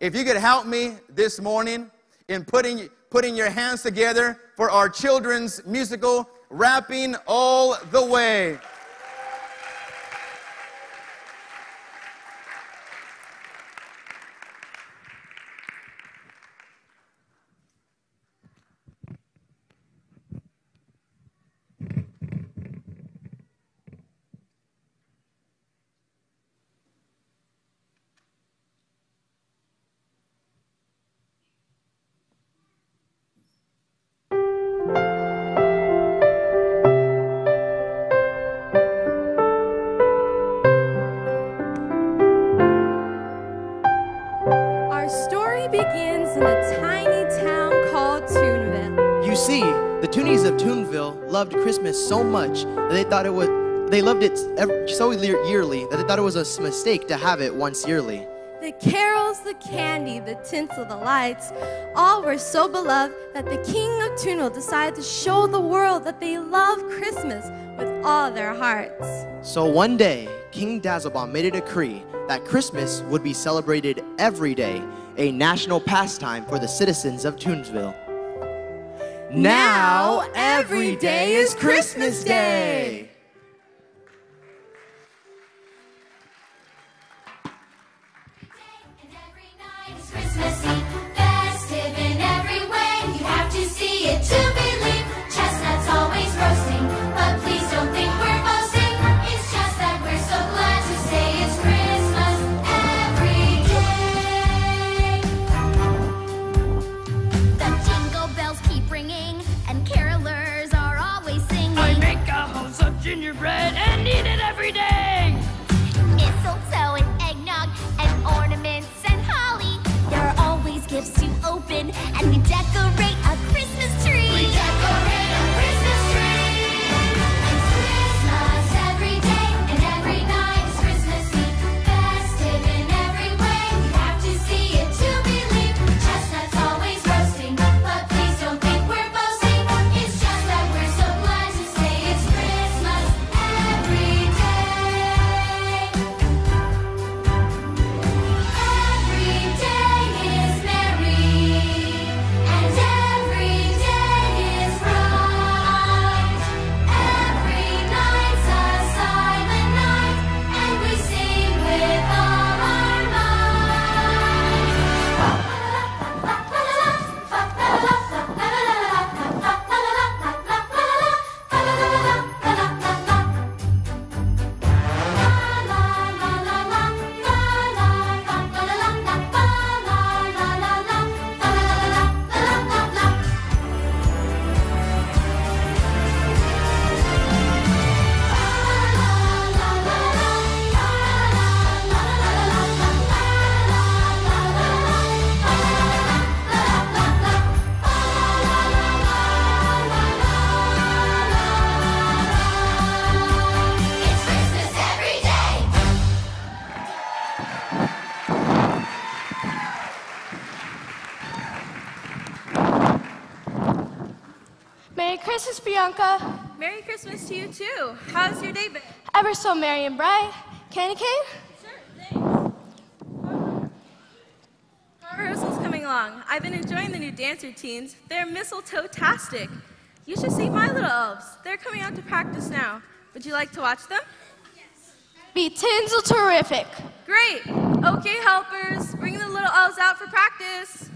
if you could help me this morning in putting, putting your hands together for our children's musical, Rapping All the Way. They loved it so yearly that they thought it was a mistake to have it once yearly. The carols, the candy, the tinsel, the lights, all were so beloved that the king of Toonville decided to show the world that they love Christmas with all their hearts. So one day, King Dazzlebaum made a decree that Christmas would be celebrated every day, a national pastime for the citizens of Toonville. Now, every day is Christmas Day! And we decorate Christmas to you too. How's your day been? Ever so merry and bright. Candy cane? Sure, thanks. Our rehearsal's coming along. I've been enjoying the new dance routines. They're mistletoe-tastic. You should see my little elves. They're coming out to practice now. Would you like to watch them? Be tinsel terrific. Great. Okay, helpers, bring the little elves out for practice.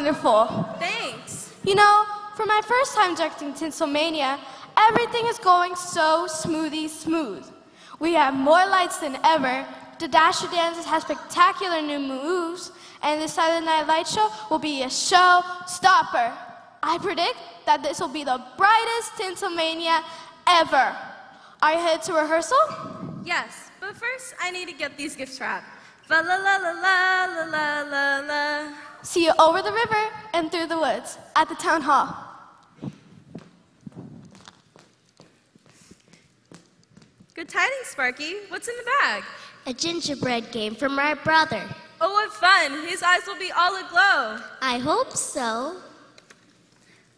Wonderful. Thanks. You know, for my first time directing Tinselmania, everything is going so smoothie smooth. We have more lights than ever. The Dasher Dancers have spectacular new moves, and the Silent Night Light Show will be a show stopper. I predict that this will be the brightest Tinselmania ever. Are you headed to rehearsal? Yes, but first I need to get these gifts wrapped. Fa la la la la la la la la. See you over the river and through the woods at the town hall. Good tidings, Sparky. What's in the bag? A gingerbread game for my brother. Oh, what fun! His eyes will be all aglow. I hope so.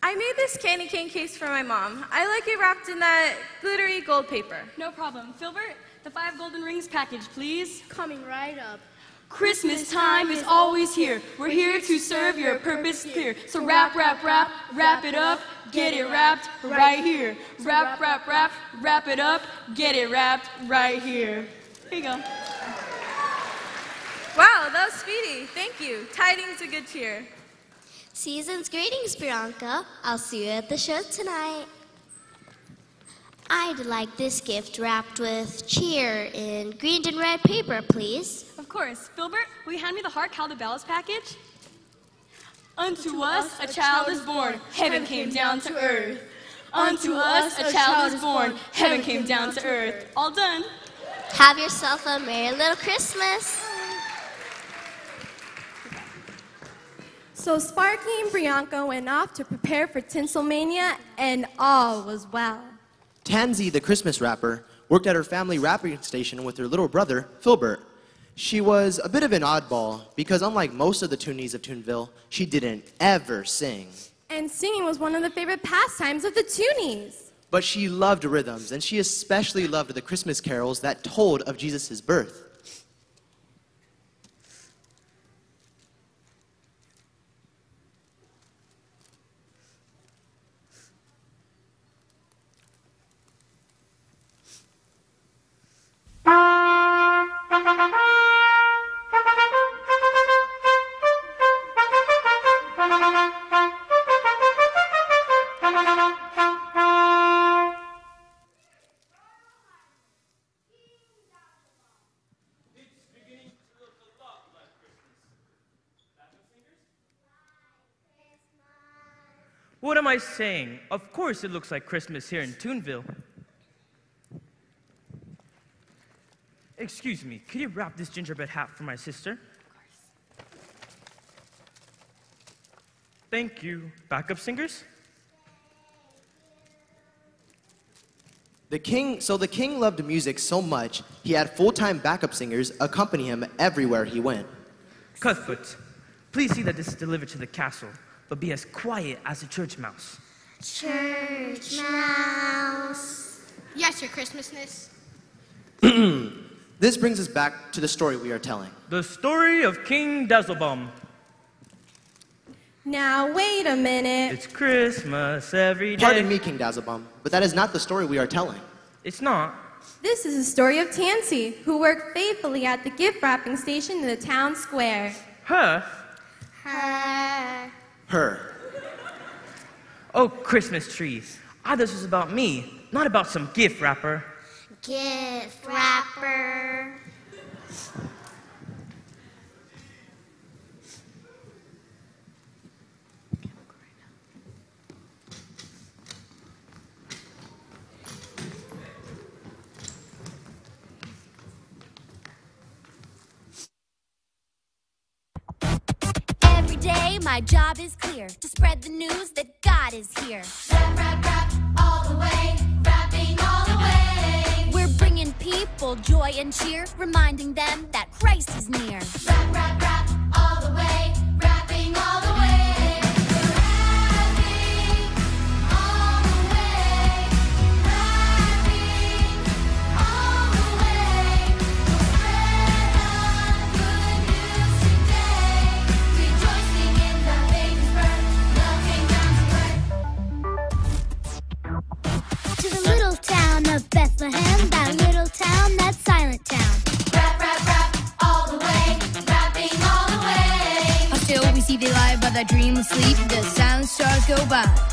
I made this candy cane case for my mom. I like it wrapped in that glittery gold paper. No problem. Filbert, the five golden rings package, please. Coming right up. Christmas time is always here. We're here to serve your purpose clear. So wrap, wrap, wrap, wrap it up, get it wrapped right here. Wrap, wrap, wrap, wrap it up, get it wrapped right here. Here you go. Wow, that was speedy. Thank you. Tidings of good cheer. Season's greetings, Bianca. I'll see you at the show tonight. I'd like this gift wrapped with cheer in green and red paper, please. Of course. Filbert, will you hand me the Heart Caldebellas package? Unto us a child is born, heaven came down to earth. Unto us a child is born, heaven came down to earth. All done. Have yourself a merry little Christmas. So Sparky and Brianka went off to prepare for Tinselmania, and all was well. Tansy, the Christmas wrapper, worked at her family wrapping station with her little brother, Filbert. She was a bit of an oddball because, unlike most of the Toonies of Toonville, she didn't ever sing. And singing was one of the favorite pastimes of the Toonies. But she loved rhythms, and she especially loved the Christmas carols that told of Jesus' birth. What am I saying? Of course it looks like Christmas here in Toonville. Excuse me, could you wrap this gingerbread hat for my sister? Of course. Thank you. Backup singers? The king, so the king loved music so much, he had full-time backup singers accompany him everywhere he went. Cuthbert, please see that this is delivered to the castle, but be as quiet as a church mouse. Church mouse. Yes, your Christmasness. This brings us back to the story we are telling. The story of King Dazzlebaum. Now, wait a minute. It's Christmas every day. Pardon me, King Dazzlebaum, but that is not the story we are telling. It's not. This is the story of Tansy, who worked faithfully at the gift wrapping station in the town square. Her? Her. Her. Oh, Christmas trees. Ah, this was about me, not about some gift wrapper. Gift wrapper. My job is clear to spread the news that God is here. Rap, rap, rap, all the way, rapping all the way. We're bringing people joy and cheer, reminding them that Christ is near. Rap, rap, rap, I dream of sleep, the silent stars go by.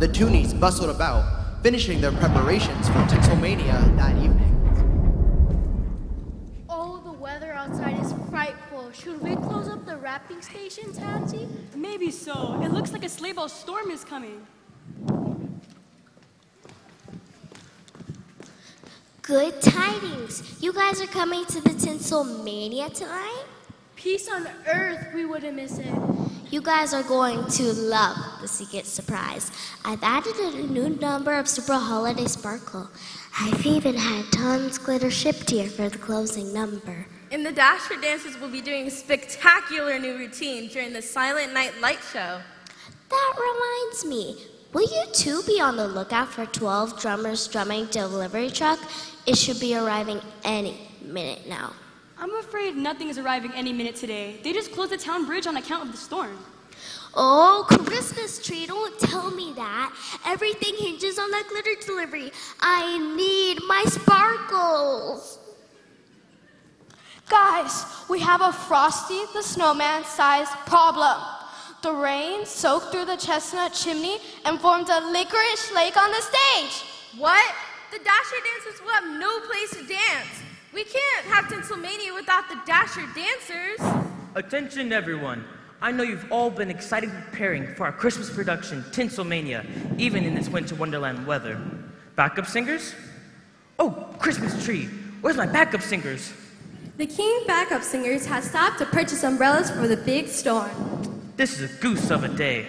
The Toonies bustled about, finishing their preparations for Tinselmania that evening. Oh, the weather outside is frightful. Should we close up the wrapping station, Tansy? Maybe so. It looks like a sleigh bell storm is coming. Good tidings. You guys are coming to the Tinsel Mania tonight? Peace on earth, we wouldn't miss it. You guys are going to love the secret surprise. I've added a new number of Super Holiday Sparkle. I've even had tons glitter shipped here for the closing number. And the Dasher dancers will be doing a spectacular new routine during the Silent Night Light Show. That reminds me. Will you two be on the lookout for 12 drummers drumming delivery truck? It should be arriving any minute now. I'm afraid nothing is arriving any minute today. They just closed the town bridge on account of the storm. Oh, Christmas tree, don't tell me that. Everything hinges on that glitter delivery. I need my sparkles. Guys, we have a Frosty the Snowman sized problem. The rain soaked through the chestnut chimney and formed a licorice lake on the stage. What? The Dasher dancers will have no place to dance. We can't have Tinselmania without the Dasher dancers. Attention, everyone. I know you've all been excited preparing for our Christmas production, Tinselmania, even in this winter wonderland weather. Backup singers? Oh, Christmas tree. Where's my backup singers? The King Backup Singers has stopped to purchase umbrellas for the big storm. This is a goose of a day.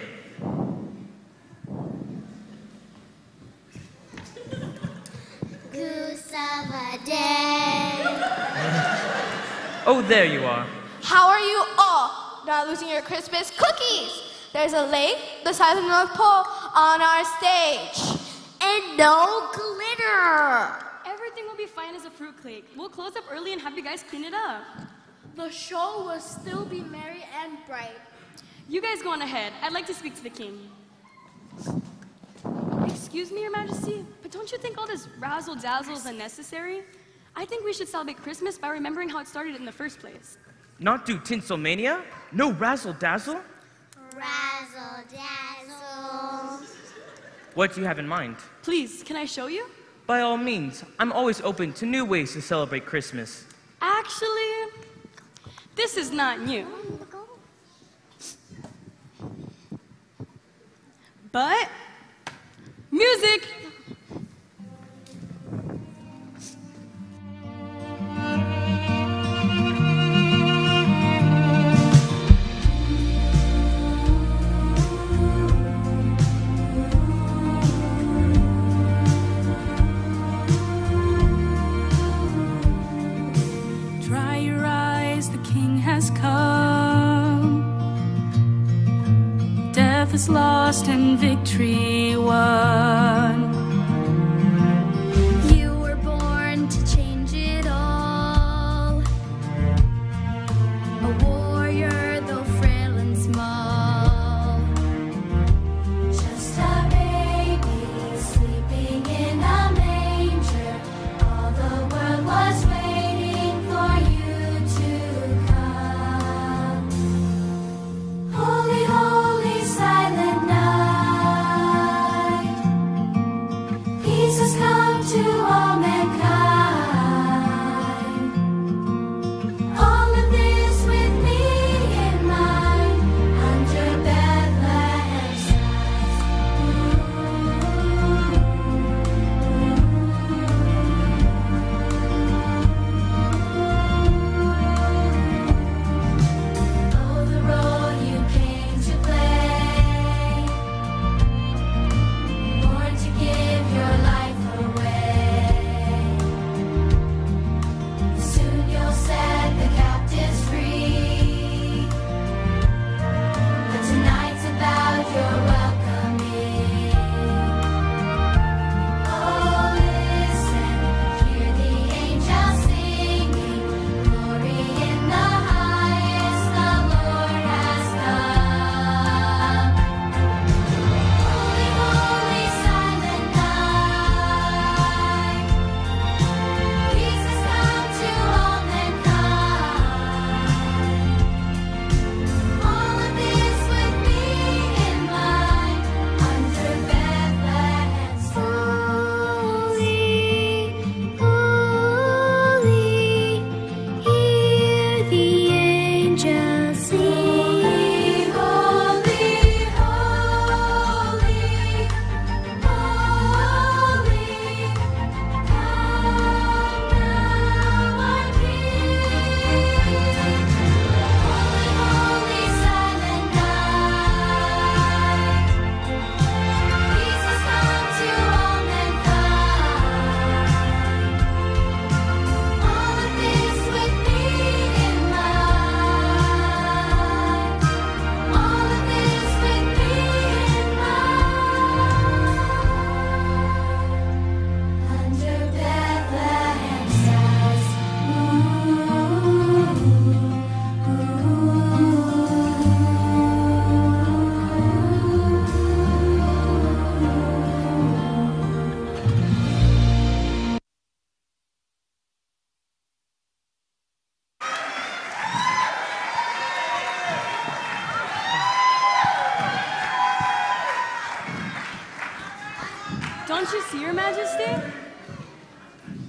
Goose of a day. Oh, there you are. How are you all not losing your Christmas cookies? There's a lake the size of the North Pole on our stage. And no glitter. Everything will be fine as a fruit cake. We'll close up early and have you guys clean it up. The show will still be merry and bright. You guys go on ahead. I'd like to speak to the king. Excuse me, Your Majesty, but don't you think all this razzle dazzle is unnecessary? I think we should celebrate Christmas by remembering how it started in the first place. Not do Tinselmania? No razzle dazzle? Razzle dazzle. What do you have in mind? Please, can I show you? By all means, I'm always open to new ways to celebrate Christmas. Actually, this is not new. But, music!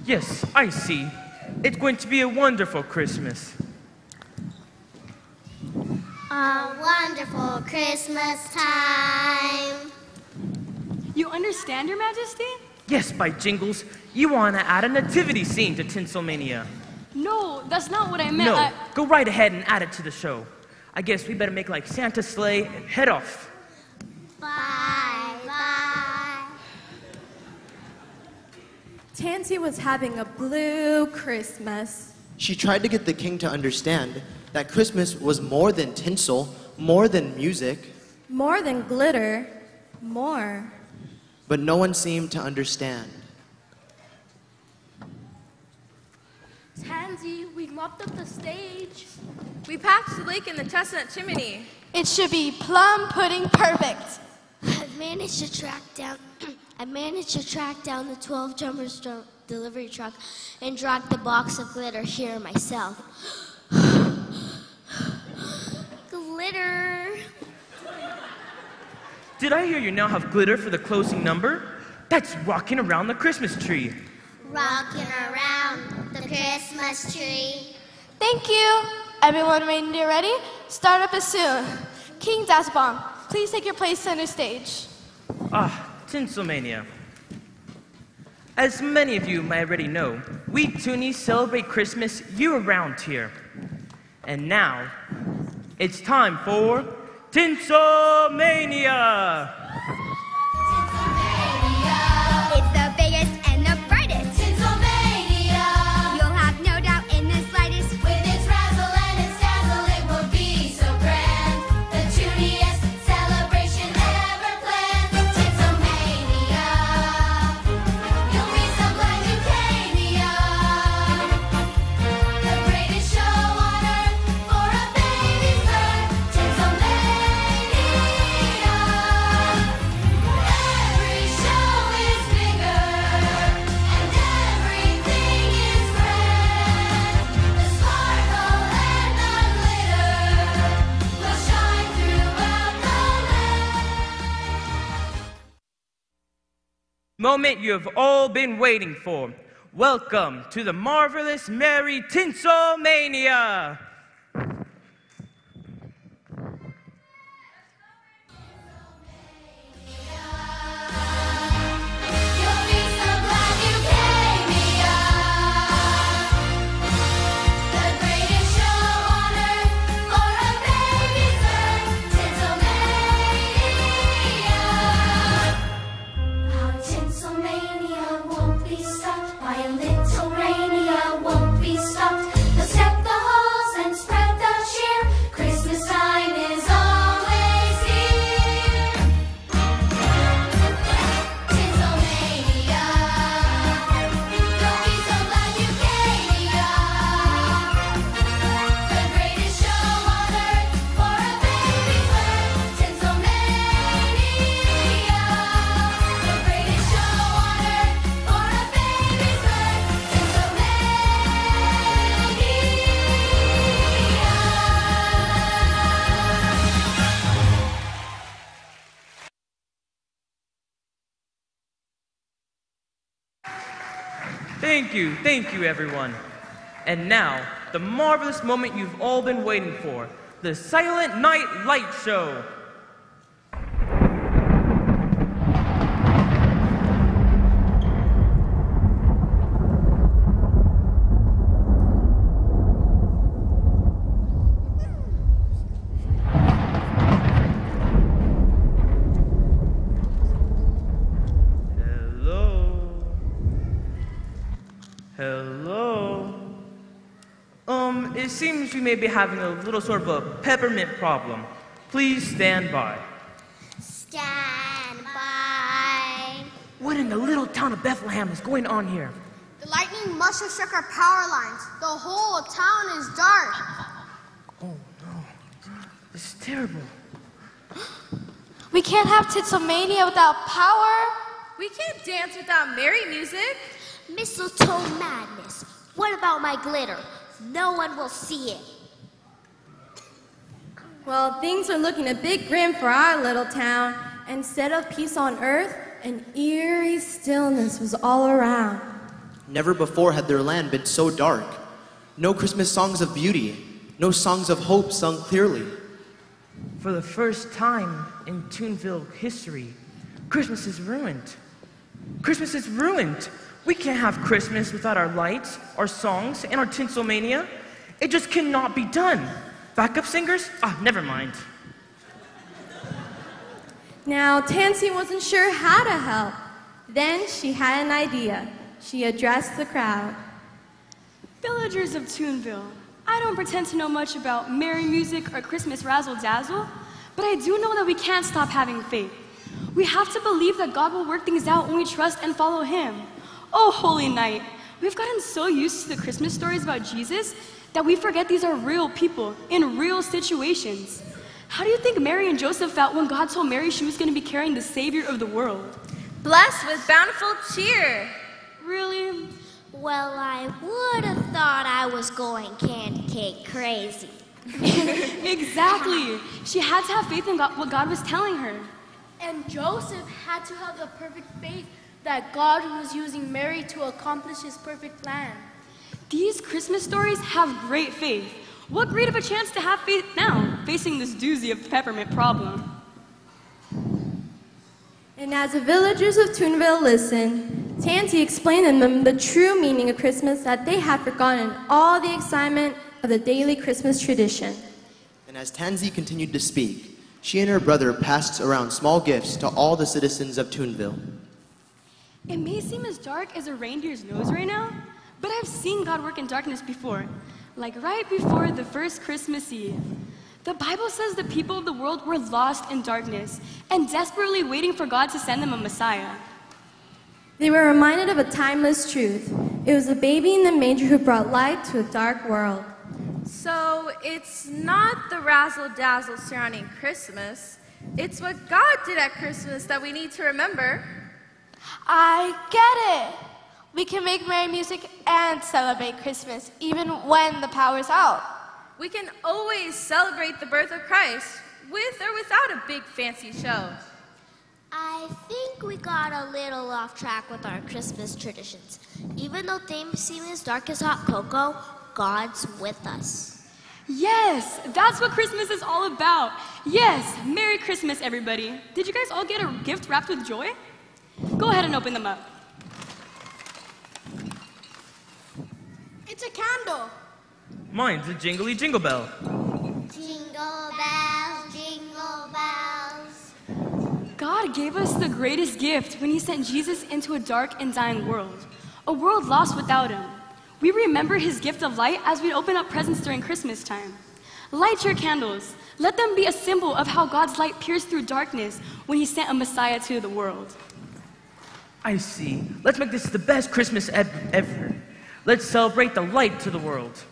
Yes, I see. It's going to be a wonderful Christmas. A wonderful Christmas time. You understand, Your Majesty? Yes, by jingles, you want to add a nativity scene to Tinselmania. No, that's not what I meant. No, I- go right ahead and add it to the show. I guess we better make like Santa's sleigh and head off. Tansy was having a blue Christmas. She tried to get the king to understand that Christmas was more than tinsel, more than music, More than glitter, more. but no one seemed to understand. Tansy, we mopped up the stage. We patched the leak in the chestnut chimney. It should be plum pudding perfect. I've managed to track down. I managed to track down the 12 drummers dr- delivery truck and drag the box of glitter here myself. glitter. Did I hear you now have glitter for the closing number? That's rocking around the Christmas tree. Rocking around the Christmas tree. Thank you. Everyone reindeer ready? Start up as soon. King Dasbong, please take your place center stage. Ah, Tinselmania. As many of you may already know, we Toonies celebrate Christmas year round here. And now, it's time for Tinselmania! Moment you have all been waiting for. Welcome to the marvelous Merry Tinselmania! You, thank you, everyone. And now, the marvelous moment you've all been waiting for the Silent Night Light Show. May be having a little sort of a peppermint problem. Please stand by. Stand by. What in the little town of Bethlehem is going on here? The lightning must have struck our power lines. The whole town is dark. Oh no. This is terrible. We can't have Tinselmania without power. We can't dance without merry music. Mistletoe madness. What about my glitter? No one will see it. Well, things are looking a bit grim for our little town. Instead of peace on earth, an eerie stillness was all around. Never before had their land been so dark. No Christmas songs of beauty, no songs of hope sung clearly. For the first time in Toonville history, Christmas is ruined. Christmas is ruined. We can't have Christmas without our lights, our songs, and our tinselmania. It just cannot be done. Backup singers? Ah, never mind. Now, Tansy wasn't sure how to help. Then she had an idea. She addressed the crowd. Villagers of Toonville, I don't pretend to know much about merry music or Christmas razzle dazzle, but I do know that we can't stop having faith. We have to believe that God will work things out when we trust and follow Him. Oh, holy night! We've gotten so used to the Christmas stories about Jesus that we forget these are real people in real situations. How do you think Mary and Joseph felt when God told Mary she was going to be carrying the Savior of the world? Blessed with bountiful cheer. Really? Well, I would have thought I was going candy cake crazy. exactly. She had to have faith in God, what God was telling her. And Joseph had to have the perfect faith that God was using Mary to accomplish his perfect plan. These Christmas stories have great faith. What great of a chance to have faith now, facing this doozy of peppermint problem. And as the villagers of Toonville listened, Tansy explained to them the true meaning of Christmas that they had forgotten all the excitement of the daily Christmas tradition. And as Tansy continued to speak, she and her brother passed around small gifts to all the citizens of Toonville. It may seem as dark as a reindeer's nose right now, but I've seen God work in darkness before, like right before the first Christmas Eve. The Bible says the people of the world were lost in darkness and desperately waiting for God to send them a Messiah. They were reminded of a timeless truth. It was a baby in the manger who brought light to a dark world. So it's not the razzle dazzle surrounding Christmas. It's what God did at Christmas that we need to remember. I get it. We can make merry music and celebrate Christmas even when the power's out. We can always celebrate the birth of Christ with or without a big fancy show. I think we got a little off track with our Christmas traditions. Even though things seem as dark as hot cocoa, God's with us. Yes, that's what Christmas is all about. Yes, Merry Christmas, everybody. Did you guys all get a gift wrapped with joy? Go ahead and open them up. It's a candle. Mine's a jingly jingle bell. Jingle bells, jingle bells. God gave us the greatest gift when He sent Jesus into a dark and dying world, a world lost without Him. We remember His gift of light as we open up presents during Christmas time. Light your candles. Let them be a symbol of how God's light pierced through darkness when He sent a Messiah to the world. I see. Let's make this the best Christmas ed- ever. Let's celebrate the light to the world.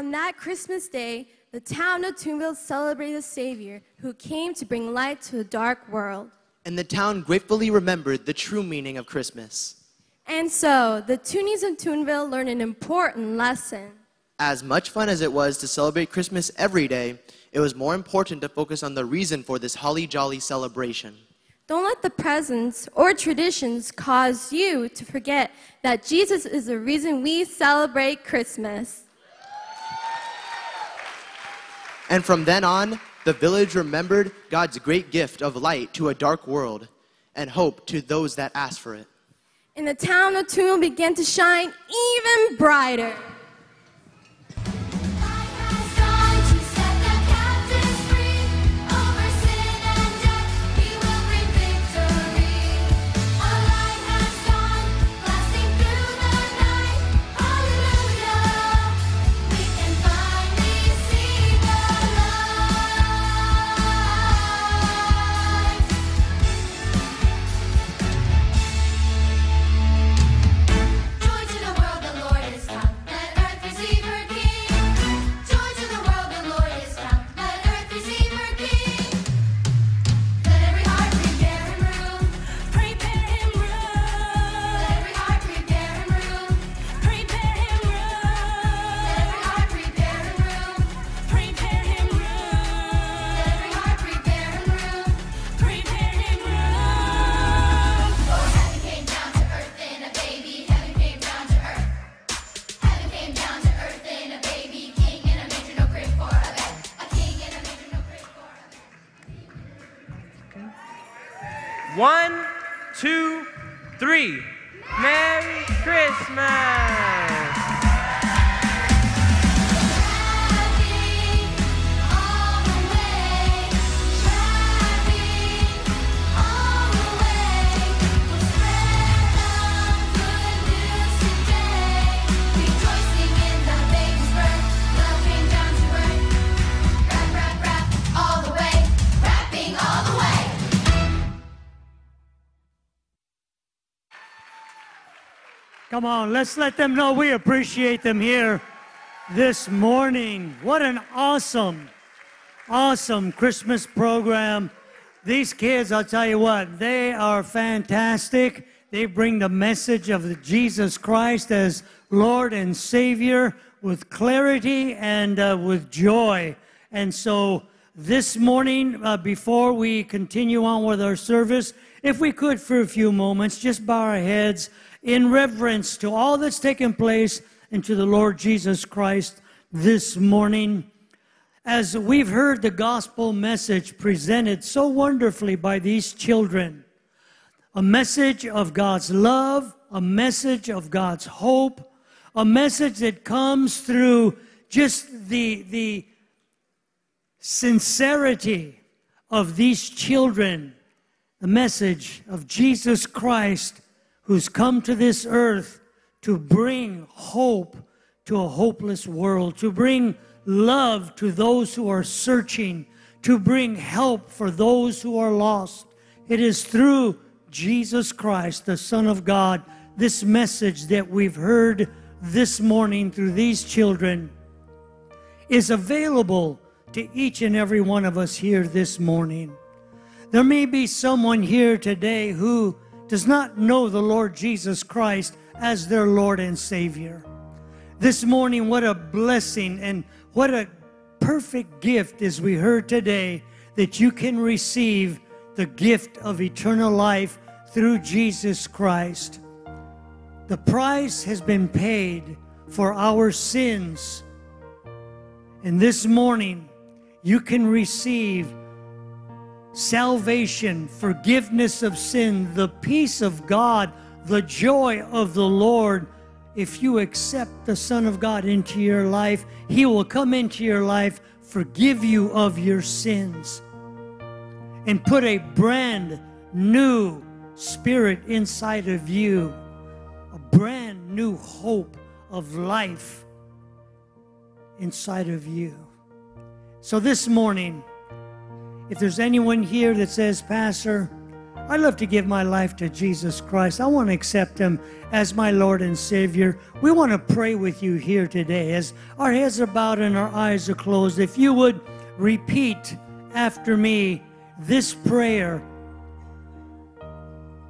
On that Christmas day, the town of Toonville celebrated the Savior who came to bring light to a dark world. And the town gratefully remembered the true meaning of Christmas. And so, the Toonies of Toonville learned an important lesson. As much fun as it was to celebrate Christmas every day, it was more important to focus on the reason for this holly jolly celebration. Don't let the presents or traditions cause you to forget that Jesus is the reason we celebrate Christmas. And from then on, the village remembered God's great gift of light to a dark world and hope to those that asked for it. And the town of Toonville began to shine even brighter. Come on, let's let them know we appreciate them here this morning. What an awesome, awesome Christmas program. These kids, I'll tell you what, they are fantastic. They bring the message of Jesus Christ as Lord and Savior with clarity and uh, with joy. And so this morning, uh, before we continue on with our service, if we could for a few moments, just bow our heads in reverence to all that's taken place and to the Lord Jesus Christ this morning. As we've heard the gospel message presented so wonderfully by these children, a message of God's love, a message of God's hope, a message that comes through just the, the sincerity of these children, the message of Jesus Christ who's come to this earth to bring hope to a hopeless world, to bring love to those who are searching, to bring help for those who are lost. It is through Jesus Christ, the Son of God, this message that we've heard this morning through these children is available to each and every one of us here this morning. There may be someone here today who does not know the Lord Jesus Christ as their Lord and Savior. This morning, what a blessing and what a perfect gift, as we heard today, that you can receive the gift of eternal life through Jesus Christ. The price has been paid for our sins. And this morning, you can receive salvation, forgiveness of sin, the peace of God, the joy of the Lord. If you accept the Son of God into your life, He will come into your life, forgive you of your sins, and put a brand new spirit inside of you, a brand new hope of life inside of you. So this morning, if there's anyone here that says, Pastor, I'd love to give my life to Jesus Christ. I want to accept Him as my Lord and Savior. We want to pray with you here today as our heads are bowed and our eyes are closed. If you would repeat after me this prayer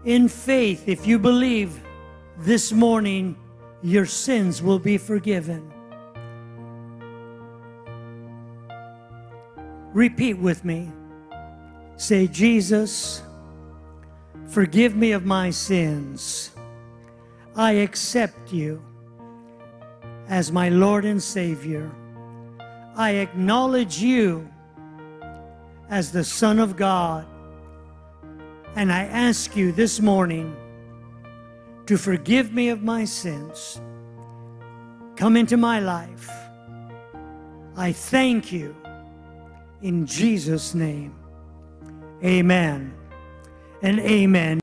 in faith, if you believe this morning your sins will be forgiven. Repeat with me. Say, Jesus, forgive me of my sins. I accept you as my Lord and Savior. I acknowledge you as the Son of God. And I ask you this morning to forgive me of my sins. Come into my life. I thank you in Jesus' name. Amen and amen.